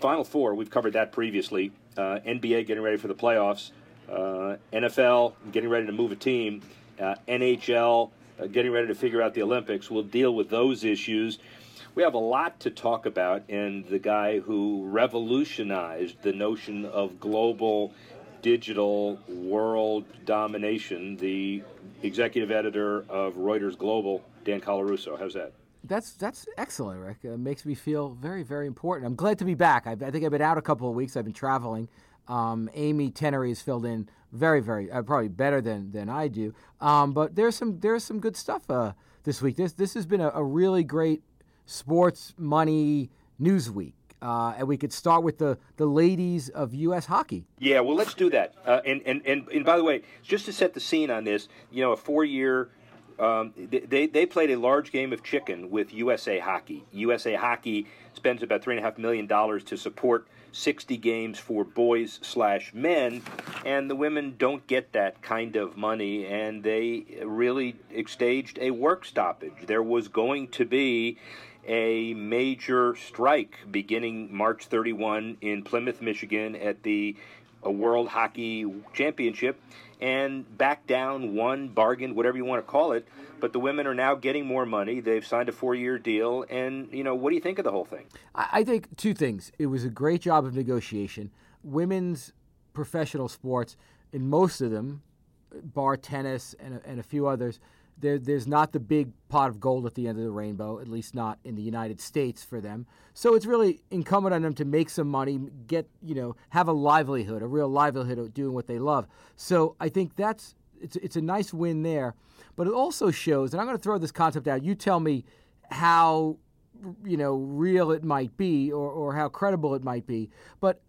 Final four, we've covered that previously. Uh, NBA getting ready for the playoffs. Uh, NFL getting ready to move a team. Uh, NHL uh, getting ready to figure out the Olympics. We'll deal with those issues. We have a lot to talk about, and the guy who revolutionized the notion of global digital world domination, the executive editor of Reuters Global, Dan Colarusso. How's that? That's that's excellent, Rick. It makes me feel very, very important. I'm glad to be back. I, I think I've been out a couple of weeks. I've been traveling. Um, Amy Tennery has filled in very, very uh, probably better than than I do. Um, but there's some there's some good stuff uh, this week. This this has been a, a really great sports money news week. Uh, and we could start with the, the ladies of U.S. hockey. Yeah, well, let's do that. Uh, and, and, and, and by the way, just to set the scene on this, you know, a four year um, they, they played a large game of chicken with USA Hockey. USA Hockey spends about three and a half million dollars to support 60 games for boys slash men, and the women don't get that kind of money, and they really staged a work stoppage. There was going to be a major strike beginning March 31 in Plymouth, Michigan, at the uh, World Hockey Championship and back down one bargain, whatever you want to call it. But the women are now getting more money. They've signed a four-year deal, and you know, what do you think of the whole thing? I think two things. It was a great job of negotiation. Women's professional sports, in most of them, bar tennis and and a few others there, there's not the big pot of gold at the end of the rainbow, at least not in the United States for them. So it's really incumbent on them to make some money, get you know, have a livelihood, a real livelihood of doing what they love. So I think that's it's it's a nice win there, but it also shows, and I'm going to throw this concept out. You tell me how you know real it might be or, or how credible it might be, but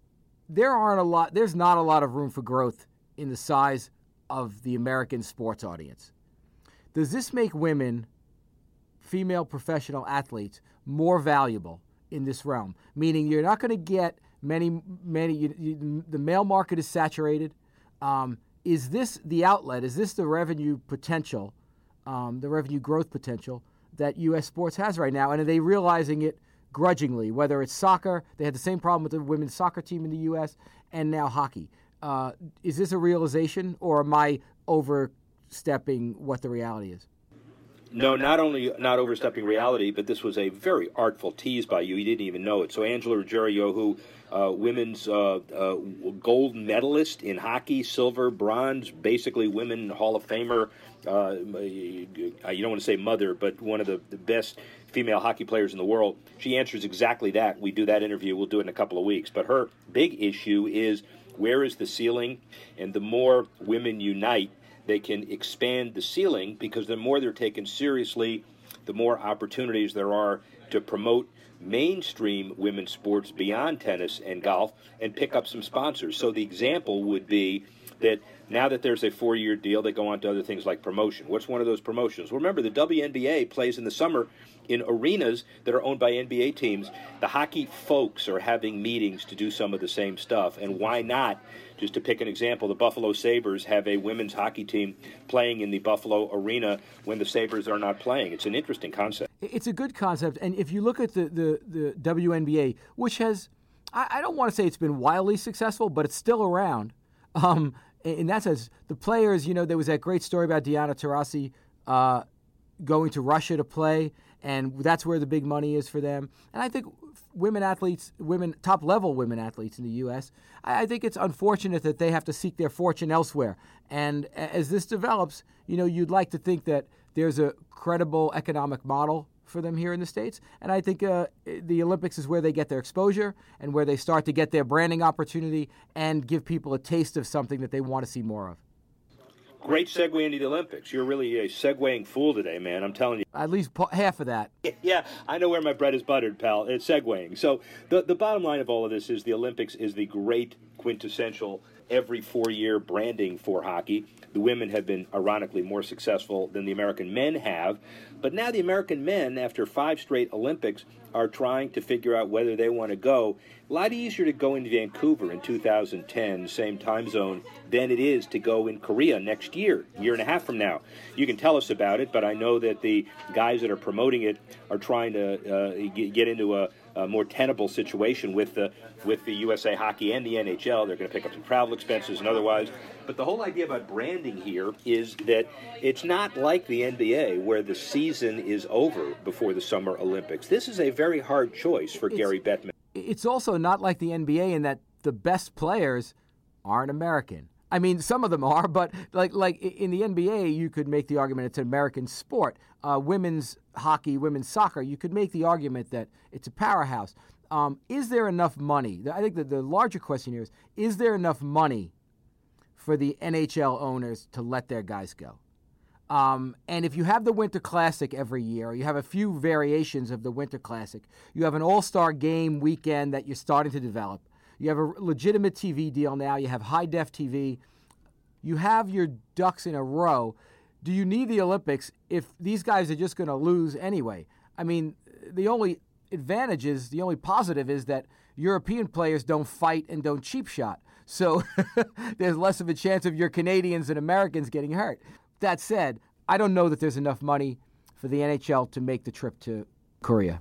there aren't a lot. There's not a lot of room for growth in the size of the American sports audience. Does this make women, female professional athletes, more valuable in this realm? Meaning you're not going to get many, many, you, you, the male market is saturated. Um, is this the outlet? Is this the revenue potential, um, the revenue growth potential that U.S. sports has right now? And are they realizing it grudgingly? Whether it's soccer, they had the same problem with the women's soccer team in the U.S., and now hockey. Uh, is this a realization, or am I over overstepping what the reality is. No, not only not overstepping reality, but this was a very artful tease by you. You didn't even know it. So Angela Ruggiero, who uh, women's uh, uh, gold medalist in hockey, silver, bronze, basically women Hall of Famer. Uh, you don't want to say mother, but one of the, the best female hockey players in the world. She answers exactly that. We do that interview. We'll do it in a couple of weeks. But her big issue is where is the ceiling? And the more women unite, they can expand the ceiling because the more they're taken seriously, the more opportunities there are to promote mainstream women's sports beyond tennis and golf and pick up some sponsors. So the example would be that now that there's a four year deal, they go on to other things like promotion. What's one of those promotions? Well, remember, the WNBA plays in the summer in arenas that are owned by NBA teams. The hockey folks are having meetings to do some of the same stuff. And why not? Just to pick an example, the Buffalo Sabres have a women's hockey team playing in the Buffalo Arena when the Sabres are not playing. It's an interesting concept. It's a good concept. And if you look at the, the, the WNBA, which has, I, I don't want to say it's been wildly successful, but it's still around. Um, in that sense, the players, you know, there was that great story about Diana Taurasi uh, going to Russia to play, and that's where the big money is for them. And I think women athletes, women top level women athletes in the U.S. I, I think it's unfortunate that they have to seek their fortune elsewhere. And as this develops, you know, you'd like to think that there's a credible economic model for them here in the states. And I think uh, the Olympics is where they get their exposure and where they start to get their branding opportunity and give people a taste of something that they want to see more of. Great segue into the Olympics. You're really a segueing fool today, man. I'm telling you. At least half of that. Yeah, I know where my bread is buttered, pal. It's segueing. So the the bottom line of all of this is the Olympics is the great quintessential every four year branding for hockey. The women have been ironically more successful than the American men have. But now the American men, after five straight Olympics, are trying to figure out whether they want to go. A lot easier to go in Vancouver in 2010, same time zone, than it is to go in Korea next year, year and a half from now. You can tell us about it, but I know that the guys that are promoting it are trying to uh, get into a a more tenable situation with the with the USA Hockey and the NHL. They're going to pick up some travel expenses and otherwise. But the whole idea about branding here is that it's not like the NBA where the season is over before the Summer Olympics. This is a very hard choice for it's, Gary Bettman. It's also not like the NBA in that the best players aren't American. I mean, some of them are, but like like in the NBA, you could make the argument it's an American sport. Uh, women's hockey, women's soccer, you could make the argument that it's a powerhouse. Um, is there enough money? I think that the larger question here is: Is there enough money for the NHL owners to let their guys go? Um, and if you have the Winter Classic every year, you have a few variations of the Winter Classic. You have an All Star game weekend that you're starting to develop. You have a legitimate TV deal now. You have high def TV. You have your ducks in a row. Do you need the Olympics if these guys are just going to lose anyway? I mean, the only advantage is, the only positive is that European players don't fight and don't cheap shot. So there's less of a chance of your Canadians and Americans getting hurt. That said, I don't know that there's enough money for the NHL to make the trip to Korea.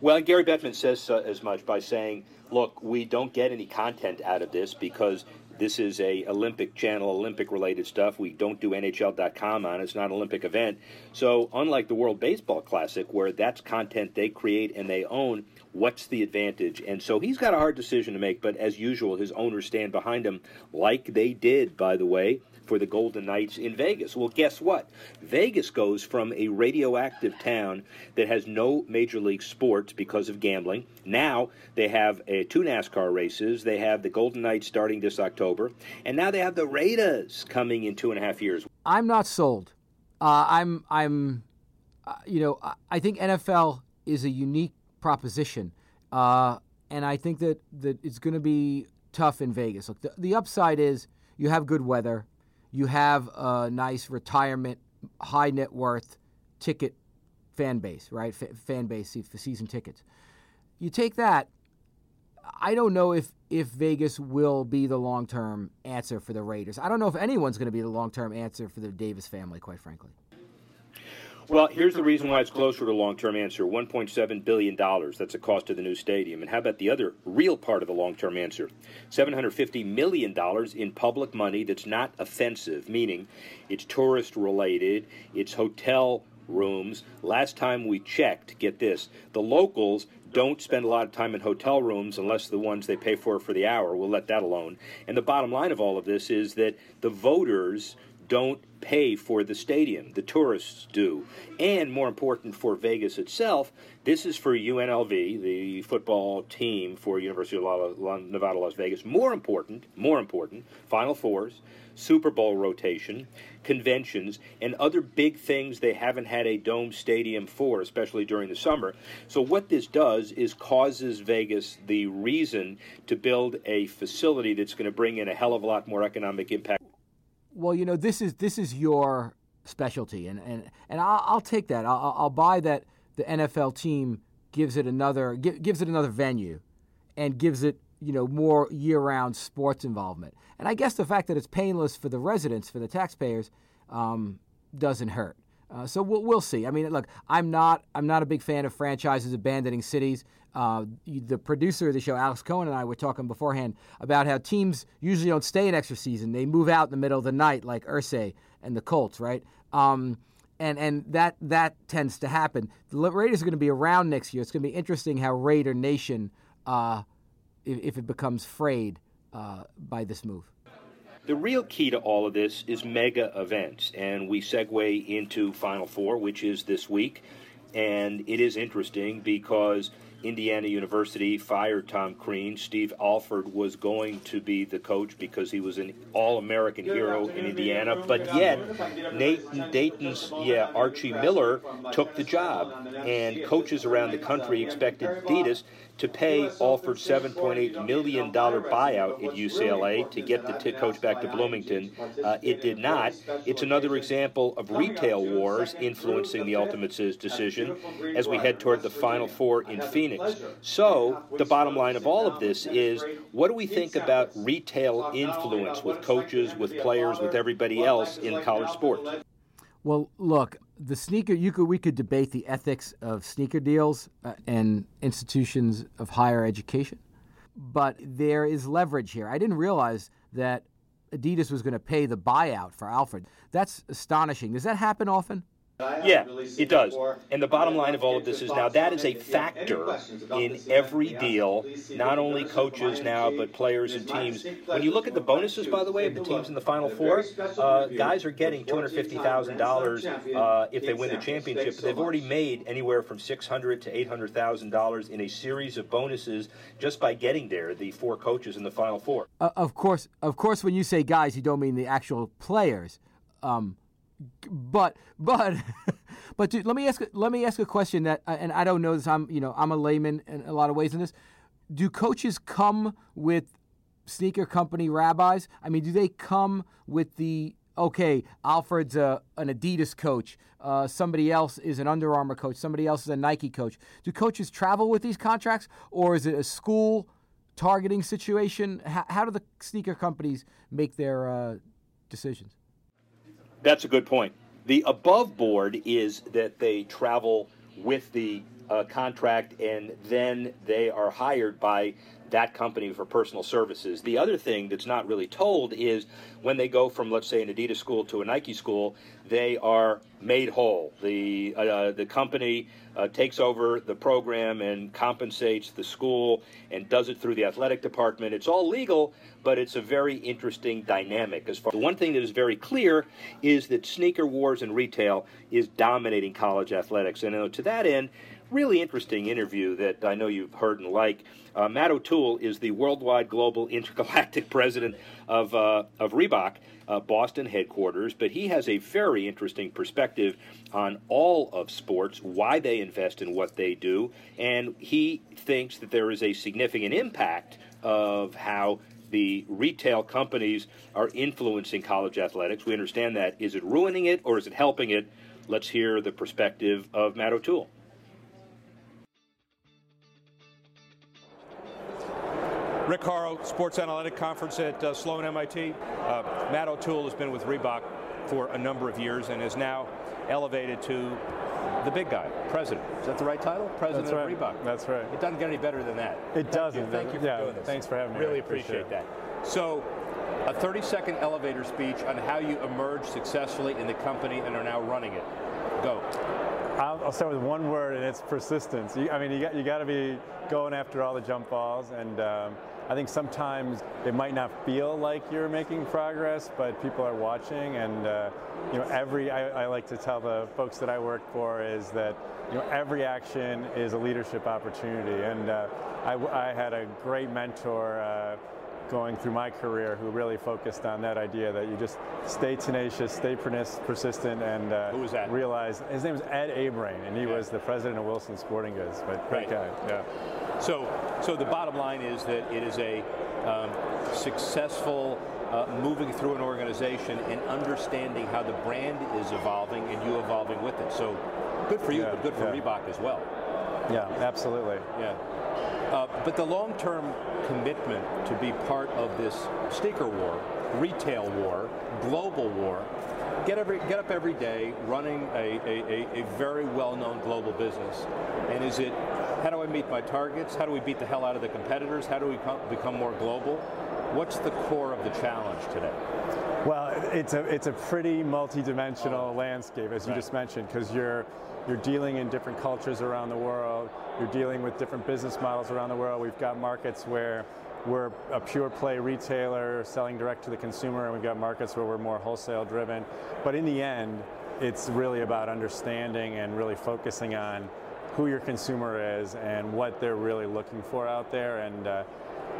Well, Gary Bettman says uh, as much by saying, "Look, we don't get any content out of this because this is a Olympic channel, Olympic related stuff. We don't do NHL.com on it. It's not an Olympic event. So, unlike the World Baseball Classic, where that's content they create and they own, what's the advantage? And so he's got a hard decision to make, but as usual, his owners stand behind him, like they did, by the way, for the Golden Knights in Vegas. Well, guess what? Vegas goes from a radioactive town that has no major league sports because of gambling. Now they have uh, two NASCAR races. They have the Golden Knights starting this October, and now they have the Raiders coming in two and a half years. I'm not sold. Uh, I'm I'm, uh, you know, I think NFL is a unique proposition, uh, and I think that that it's going to be tough in Vegas. Look, the, the upside is you have good weather you have a nice retirement, high net worth ticket fan base, right? F- fan base for season tickets. You take that. I don't know if if Vegas will be the long term answer for the Raiders. I don't know if anyone's going to be the long term answer for the Davis family, quite frankly. Well, here's the reason why it's closer to long term answer $1.7 billion. That's the cost of the new stadium. And how about the other real part of the long term answer? $750 million in public money that's not offensive, meaning it's tourist related, it's hotel rooms. Last time we checked, get this, the locals don't spend a lot of time in hotel rooms unless the ones they pay for for the hour. We'll let that alone. And the bottom line of all of this is that the voters don't pay for the stadium. The tourists do. And more important for Vegas itself, this is for UNLV, the football team for University of Nevada, Las Vegas. More important, more important, Final Fours, Super Bowl rotation, conventions, and other big things they haven't had a dome stadium for, especially during the summer. So what this does is causes Vegas the reason to build a facility that's going to bring in a hell of a lot more economic impact well, you know, this is this is your specialty, and and and I'll, I'll take that. I'll, I'll buy that the NFL team gives it another gives it another venue, and gives it you know more year-round sports involvement. And I guess the fact that it's painless for the residents, for the taxpayers, um, doesn't hurt. Uh, so we'll, we'll see. I mean, look, I'm not I'm not a big fan of franchises abandoning cities. Uh, the producer of the show, Alex Cohen, and I were talking beforehand about how teams usually don't stay an extra season; they move out in the middle of the night, like Irsay and the Colts, right? Um, and and that that tends to happen. The Raiders are going to be around next year. It's going to be interesting how Raider Nation, uh, if, if, it becomes frayed uh, by this move. The real key to all of this is mega events, and we segue into Final Four, which is this week. And it is interesting because Indiana University fired Tom Crean. Steve Alford was going to be the coach because he was an All-American hero in Indiana, but yet Nathan Dayton's yeah Archie Miller took the job, and coaches around the country expected Adidas to pay offered $7.8 million buyout at UCLA to get the t- coach back to Bloomington. Uh, it did not. It's another example of retail wars influencing the ultimate decision as we head toward the Final Four in Phoenix. So, the bottom line of all of this is what do we think about retail influence with coaches, with players, with everybody else in college sports? Well, look, the sneaker you could we could debate the ethics of sneaker deals uh, and institutions of higher education, but there is leverage here. I didn't realize that Adidas was going to pay the buyout for Alford. That's astonishing. Does that happen often? Yeah, it does. And the bottom line of all of this is now that is a factor in every deal, not only coaches now, but players and teams. When you look at the bonuses, by the way, of the teams in the Final Four, uh, guys are getting $250,000 uh, if they win the championship, but they've already made anywhere from $600 to $800,000 in a series of bonuses just by getting there, the four coaches in the Final Four. Uh, of course, of course, when you say guys, you don't mean the actual players. Um, but but but dude, let me ask let me ask a question that and I don't know this I'm you know I'm a layman in a lot of ways in this. Do coaches come with sneaker company rabbis? I mean, do they come with the okay, Alford's a, an Adidas coach, uh, somebody else is an Under Armour coach, somebody else is a Nike coach. Do coaches travel with these contracts, or is it a school targeting situation? How, how do the sneaker companies make their uh, decisions? That's a good point. The above board is that they travel with the uh, contract and then they are hired by that company for personal services. The other thing that's not really told is when they go from, let's say, an Adidas school to a Nike school, they are made whole. The uh, the company uh, takes over the program and compensates the school and does it through the athletic department. It's all legal, but it's a very interesting dynamic. As far the one thing that is very clear is that sneaker wars and retail is dominating college athletics, and uh, to that end really interesting interview that I know you've heard and like. Uh, Matt O'Toole is the worldwide global intergalactic president of, uh, of Reebok, uh, Boston headquarters, but he has a very interesting perspective on all of sports, why they invest in what they do, and he thinks that there is a significant impact of how the retail companies are influencing college athletics. We understand that. Is it ruining it or is it helping it? Let's hear the perspective of Matt O'Toole. Rick Horrow, Sports Analytic Conference at uh, Sloan MIT. Uh, Matt O'Toole has been with Reebok for a number of years and is now elevated to the big guy, president. Is that the right title? President That's right. of Reebok. That's right. It doesn't get any better than that. It doesn't. You. Thank you for yeah, doing this. Thanks for having me. Really appreciate, appreciate that. So, a 30-second elevator speech on how you emerged successfully in the company and are now running it. Go. I'll, I'll start with one word, and it's persistence. I mean, you got you got to be going after all the jump balls, and um, I think sometimes it might not feel like you're making progress, but people are watching, and uh, you know, every I, I, like to tell the folks that I work for is that you know every action is a leadership opportunity, and uh, I, I, had a great mentor. Uh, going through my career who really focused on that idea that you just stay tenacious, stay persistent, and uh, who was that? Realize his name is Ed Abrain, and he yeah. was the president of Wilson Sporting Goods. But great right. guy, yeah. So, so the bottom line is that it is a um, successful uh, moving through an organization and understanding how the brand is evolving and you evolving with it. So, good for you, yeah, but good for yeah. Reebok as well. Yeah, absolutely. Yeah. Uh, but the long-term commitment to be part of this sneaker war, retail war, global war, get every get up every day running a, a, a, very well-known global business. And is it how do I meet my targets? How do we beat the hell out of the competitors? How do we become more global? What's the core of the challenge today? Well, it's a it's a pretty multi-dimensional oh. landscape, as you right. just mentioned, because you're you're dealing in different cultures around the world. You're dealing with different business models around the world. We've got markets where we're a pure play retailer selling direct to the consumer, and we've got markets where we're more wholesale driven. But in the end, it's really about understanding and really focusing on who your consumer is and what they're really looking for out there. And uh,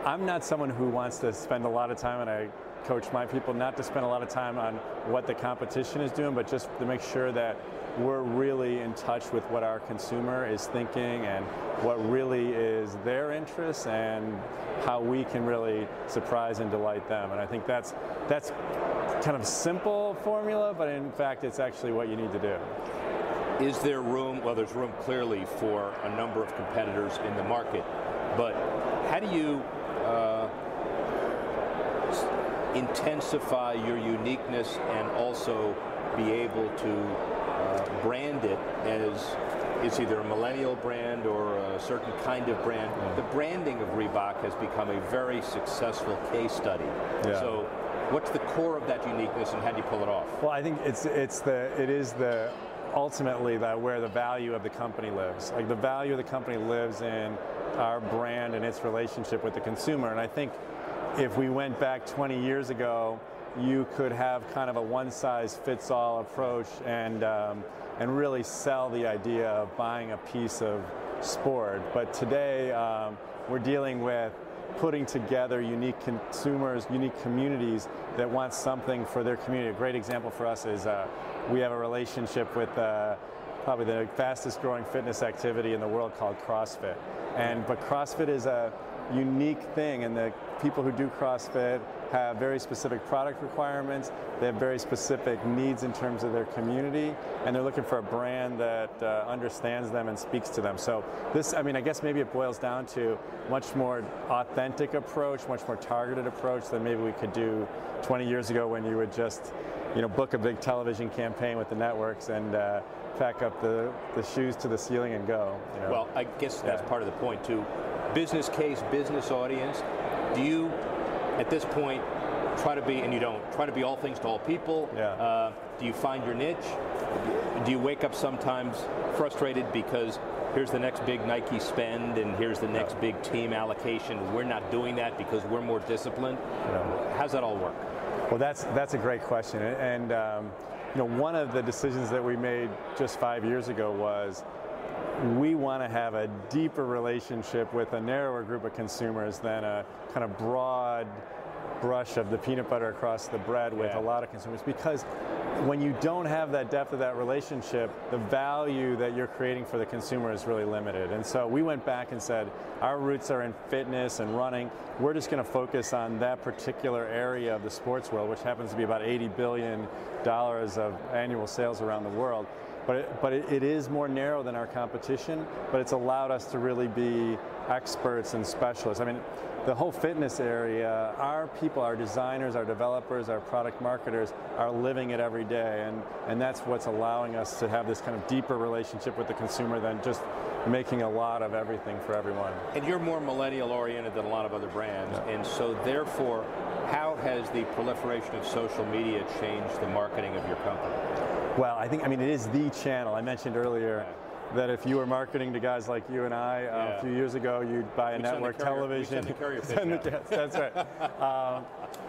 I'm not someone who wants to spend a lot of time, and I coach my people not to spend a lot of time on what the competition is doing, but just to make sure that we're really in touch with what our consumer is thinking and what really is their interests and how we can really surprise and delight them. And I think that's that's kind of simple formula, but in fact, it's actually what you need to do. Is there room? Well, there's room clearly for a number of competitors in the market, but how do you uh, intensify your uniqueness and also be able to uh, brand it as it's either a millennial brand or a certain kind of brand. Yeah. The branding of Reebok has become a very successful case study. Yeah. So what's the core of that uniqueness and how do you pull it off? Well, I think it's it's the it is the ultimately that where the value of the company lives. Like the value of the company lives in our brand and its relationship with the consumer. And I think if we went back 20 years ago, you could have kind of a one-size-fits-all approach and um, and really sell the idea of buying a piece of sport. But today um, we're dealing with putting together unique consumers, unique communities that want something for their community. A great example for us is uh, we have a relationship with uh, probably the fastest growing fitness activity in the world called CrossFit. And but CrossFit is a unique thing and the people who do CrossFit have very specific product requirements, they have very specific needs in terms of their community, and they're looking for a brand that uh, understands them and speaks to them. So this, I mean, I guess maybe it boils down to much more authentic approach, much more targeted approach than maybe we could do 20 years ago when you would just, you know, book a big television campaign with the networks and uh, pack up the, the shoes to the ceiling and go. You know? Well, I guess that's yeah. part of the point too. Business case, business audience. Do you at this point, try to be, and you don't, try to be all things to all people? Yeah. Uh, do you find your niche? Do you wake up sometimes frustrated because here's the next big Nike spend and here's the next big team allocation? We're not doing that because we're more disciplined. Yeah. How's that all work? Well, that's that's a great question, and um, you know, one of the decisions that we made just five years ago was we want to have a deeper relationship with a narrower group of consumers than a kind of broad brush of the peanut butter across the bread with yeah. a lot of consumers because when you don't have that depth of that relationship, the value that you're creating for the consumer is really limited. And so we went back and said, our roots are in fitness and running. We're just going to focus on that particular area of the sports world, which happens to be about $80 billion of annual sales around the world. But it, but it, is more narrow than our competition, but it's allowed us to really be experts and specialists. I mean, the whole fitness area, our people, our designers, our developers, our product marketers are living it every day. And, and that's what's allowing us to have this kind of deeper relationship with the consumer than just making a lot of everything for everyone. And you're more millennial oriented than a lot of other brands. Yeah. And so therefore, how has the proliferation of social media changed the marketing of your company? Well, I think, I mean, it is the channel. I mentioned earlier that if you were marketing to guys like you and I uh, yeah. a few years ago, you'd buy a we network carrier, television. send the, that's right. um,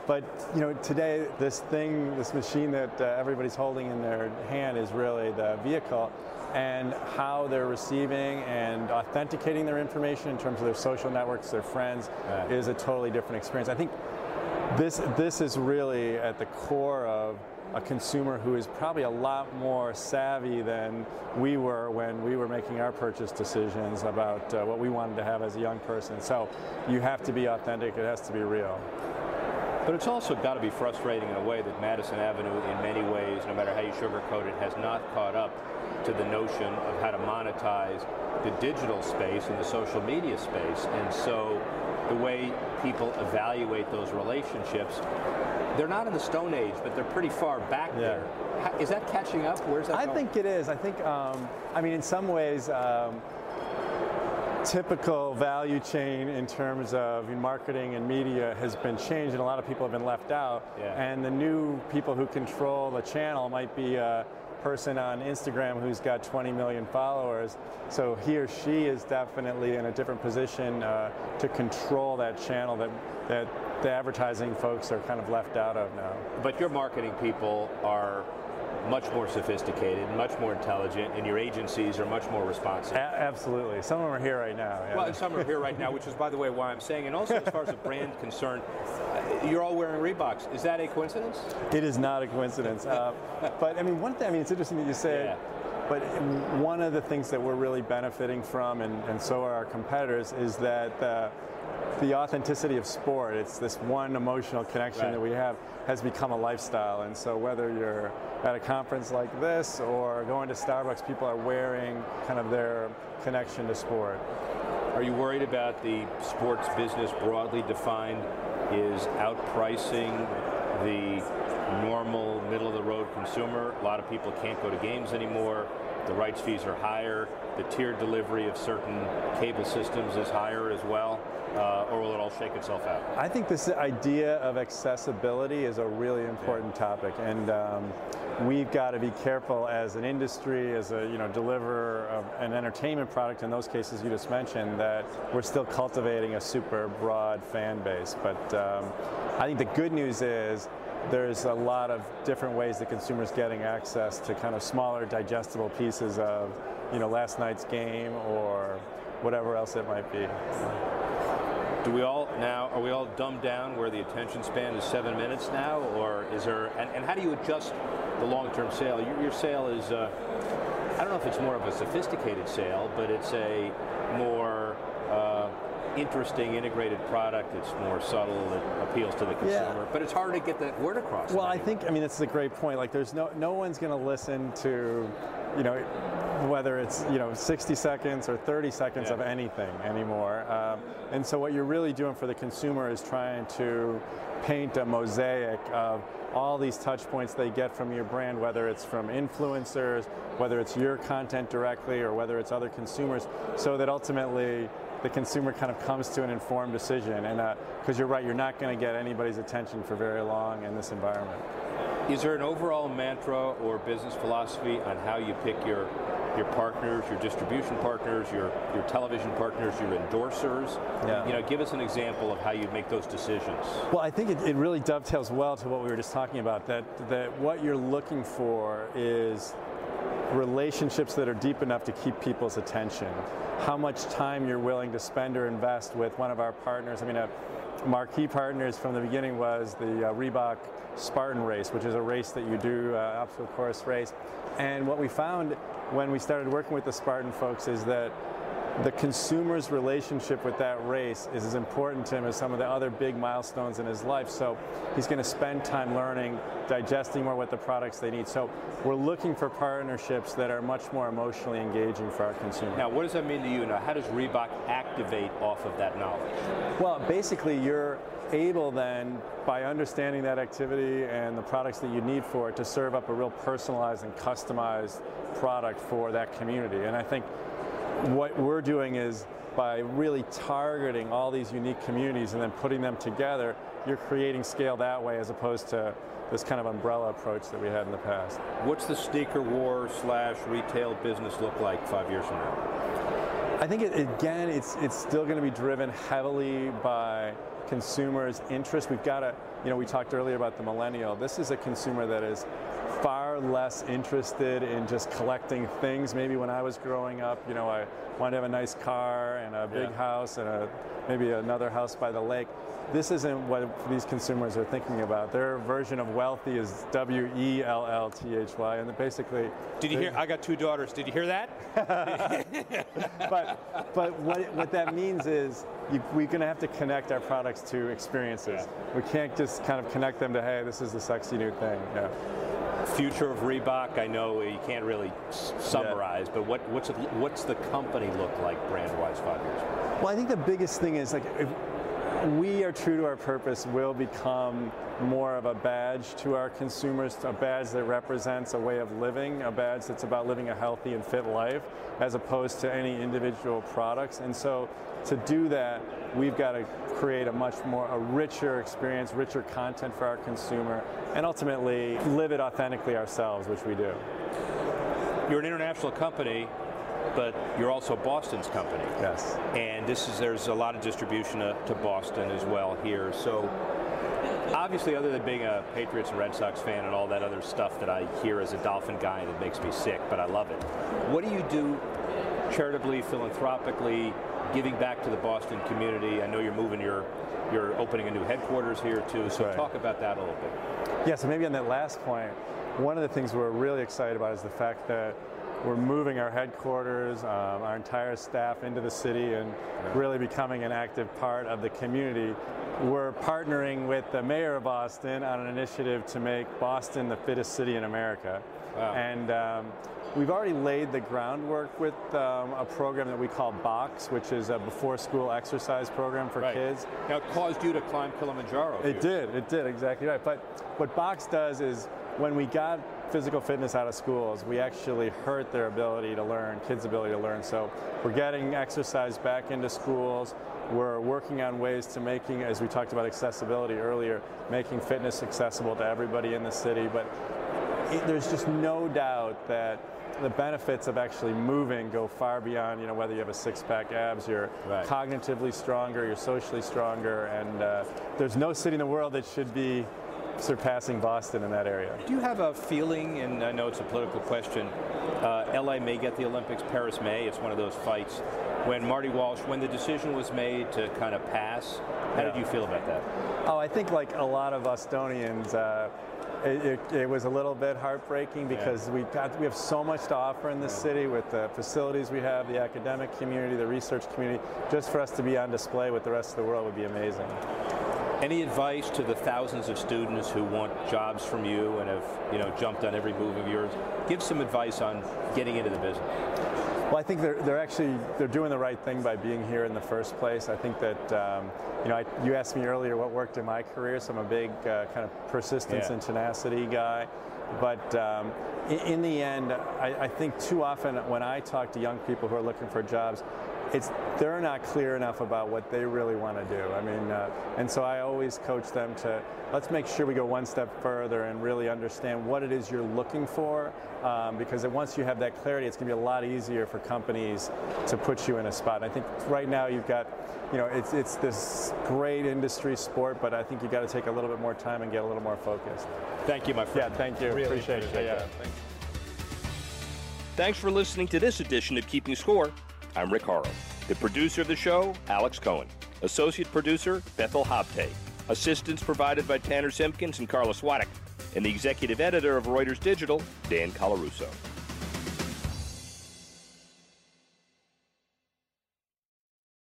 but you know, today this thing, this machine that uh, everybody's holding in their hand is really the vehicle, and how they're receiving and authenticating their information in terms of their social networks, their friends, yeah. is a totally different experience. I think this this is really at the core of a consumer who is probably a lot more savvy than we were when we were making our purchase decisions about uh, what we wanted to have as a young person. So you have to be authentic, it has to be real. But it's also got to be frustrating in a way that Madison Avenue, in many ways, no matter how you sugarcoat it, has not caught up to the notion of how to monetize the digital space and the social media space. And so the way people evaluate those relationships they're not in the Stone Age, but they're pretty far back yeah. there. Is that catching up? Where's that? I going? think it is. I think. Um, I mean, in some ways. Um, typical value chain in terms of marketing and media has been changed and a lot of people have been left out yeah. and the new people who control the channel might be a person on Instagram who's got 20 million followers so he or she is definitely in a different position uh, to control that channel that that the advertising folks are kind of left out of now. But your marketing people are much more sophisticated, much more intelligent, and your agencies are much more responsive. A- absolutely. Some of them are here right now. yeah. Well, and some are here right now, which is, by the way, why I'm saying. And also, as far as the brand concerned, uh, you're all wearing Reeboks. Is that a coincidence? It is not a coincidence. Uh, but I mean, one thing, I mean, it's interesting that you say Yeah. it, but one of the things that we're really benefiting from, and, and so are our competitors, is that the, the authenticity of sport, it's this one emotional connection Right. that we have, has become a lifestyle. And so whether you're at a conference like this or going to Starbucks, people are wearing kind of their connection to sport. Are you worried about the sports business broadly defined is outpricing the normal middle of the road consumer? A lot of people can't go to games anymore. The rights fees are higher. The tiered delivery of certain cable systems is higher as well. Uh, or will it all shake itself out? I think this idea of accessibility is a really important topic, and um, we've got to be careful as an industry, as a you know deliverer of an entertainment product. In those cases you just mentioned, that we're still cultivating a super broad fan base. But um, I think the good news is there's a lot of different ways that consumers getting access to kind of smaller, digestible pieces of you know last night's game or whatever else it might be. Do we all now, are we all dumbed down where the attention span is seven minutes now? Or is there, and, and how do you adjust the long term sale? Your, your sale is, uh, I don't know if it's more of a sophisticated sale, but it's a more interesting integrated product. It's more subtle, it appeals to the consumer, Yeah. but it's hard to get that word across. Well. I think I mean it's a great point. Like, there's no no one's going to listen to, you know, whether it's you know 60 seconds or 30 seconds Yeah. of anything anymore. Um, and so what you're really doing for the consumer is trying to paint a mosaic of all these touch points they get from your brand, whether it's from influencers, whether it's your content directly, or whether it's other consumers, so that ultimately the consumer kind of comes to an informed decision. And uh, because you're right, you're not going to get anybody's attention for very long in this environment. Is there an overall mantra or business philosophy on how you pick your your partners, your distribution partners, your your television partners, your endorsers? Yeah. You know, give us an example of how you make those decisions. Well, I think it, it really dovetails well to what we were just talking about. That that what you're looking for is relationships that are deep enough to keep people's attention. How much time you're willing to spend or invest with one of our partners. I mean, a marquee partners from the beginning was the uh, Reebok Spartan race, which is a race that you do, uh, obstacle course race. And what we found when we started working with the Spartan folks is that the consumer's relationship with that race is as important to him as some of the other big milestones in his life. So he's going to spend time learning, digesting more what the products they need. So we're looking for partnerships that are much more emotionally engaging for our consumer. Now, what does that mean to you? Now, how does Reebok activate off of that knowledge? Well, basically, you're able then, by understanding that activity and the products that you need for it, to serve up a real personalized and customized product for that community. And I think what we're doing is by really targeting all these unique communities and then putting them together, you're creating scale that way as opposed to this kind of umbrella approach that we had in the past. What's the sneaker war slash retail business look like five years from now? I think it, again, it's it's still going to be driven heavily by consumers' interest. We've got to, you know, we talked earlier about the millennial. This is a consumer that is far less interested in just collecting things. Maybe when I was growing up, you know, I wanted to have a nice car and a big Yeah. house and a, maybe another house by the lake. This isn't what these consumers are thinking about. Their version of wealthy is W E L L T H Y, and basically. Did you hear? I got two daughters. Did you hear that? but but what, what that means is you, we're going to have to connect our products to experiences. We can't just kind of connect them to hey, this is the sexy new thing. Yeah. Future of Reebok, I know you can't really s- summarize, but what, what's, it, what's the company look like brand wise five years? Well, I think the biggest thing is like if we are true to our purpose, will become more of a badge to our consumers, a badge that represents a way of living, a badge that's about living a healthy and fit life, as opposed to any individual products. And so, to do that, we've got to create a much more, a richer experience, richer content for our consumer, and ultimately live it authentically ourselves, which we do. You're an international company, but you're also Boston's company. Yes. And this is there's a lot of distribution to, to Boston as well here. So obviously, other than being a Patriots and Red Sox fan and all that other stuff that I hear as a Dolphin guy that makes me sick, but I love it. What do you do charitably, philanthropically, giving back to the Boston community? I know you're moving your, you're opening a new headquarters here too. So right. talk about that a little bit. Yeah. So maybe on that last point, one of the things we're really excited about is the fact that we're moving our headquarters, um, our entire staff into the city and really becoming an active part of the community. We're partnering with the mayor of Boston on an initiative to make Boston the fittest city in America. Wow. And um, we've already laid the groundwork with um, a program that we call BOKS, which is a before school exercise program for Right. kids. Now, it caused you to climb Kilimanjaro. It did. It did exactly right. But what BOKS does is when we got physical fitness out of schools, we actually hurt their ability to learn, kids' ability to learn. So we're getting exercise back into schools. We're working on ways to making, as we talked about accessibility earlier, making fitness accessible to everybody in the city. But it, there's just no doubt that the benefits of actually moving go far beyond, you know, whether you have a six-pack abs, you're Right. cognitively stronger, you're socially stronger, and uh, there's no city in the world that should be surpassing Boston in that area. Do you have a feeling, and I know it's a political question, uh, LA may get the Olympics, Paris may, it's one of those fights. When Marty Walsh, when the decision was made to kind of pass, how did you feel about that? Oh, I think like a lot of Bostonians, uh, it, it, it was a little bit heartbreaking because we got we have so much to offer in this city with the facilities we have, the academic community, the research community. Just for us to be on display with the rest of the world would be amazing. Any advice to the thousands of students who want jobs from you and have, you know, jumped on every move of yours? Give some advice on getting into the business. Well, I think they're, they're actually they're doing the right thing by being here in the first place. I think that um, you know I, you asked me earlier what worked in my career, so I'm a big uh, kind of persistence Yeah. and tenacity guy. But um, in, in the end, I, I think too often when I talk to young people who are looking for jobs, it's they're not clear enough about what they really want to do. I mean, uh, and so I always coach them to let's make sure we go one step further and really understand what it is you're looking for, um, because once you have that clarity, it's going to be a lot easier for companies to put you in a spot. And I think right now you've got, you know, it's it's this great industry sport, but I think you've got to take a little bit more time and get a little more focused. Thank you, my friend. Yeah, thank you. Really appreciate, appreciate it. Yeah, thanks. Thanks for listening to this edition of Keeping Score. I'm Rick Horrow. The producer of the show, Alex Cohen. Associate producer, Bethel Habte. Assistance provided by Tanner Simpkins and Carlos Waddick. And the executive editor of Reuters Digital, Dan Colarusso.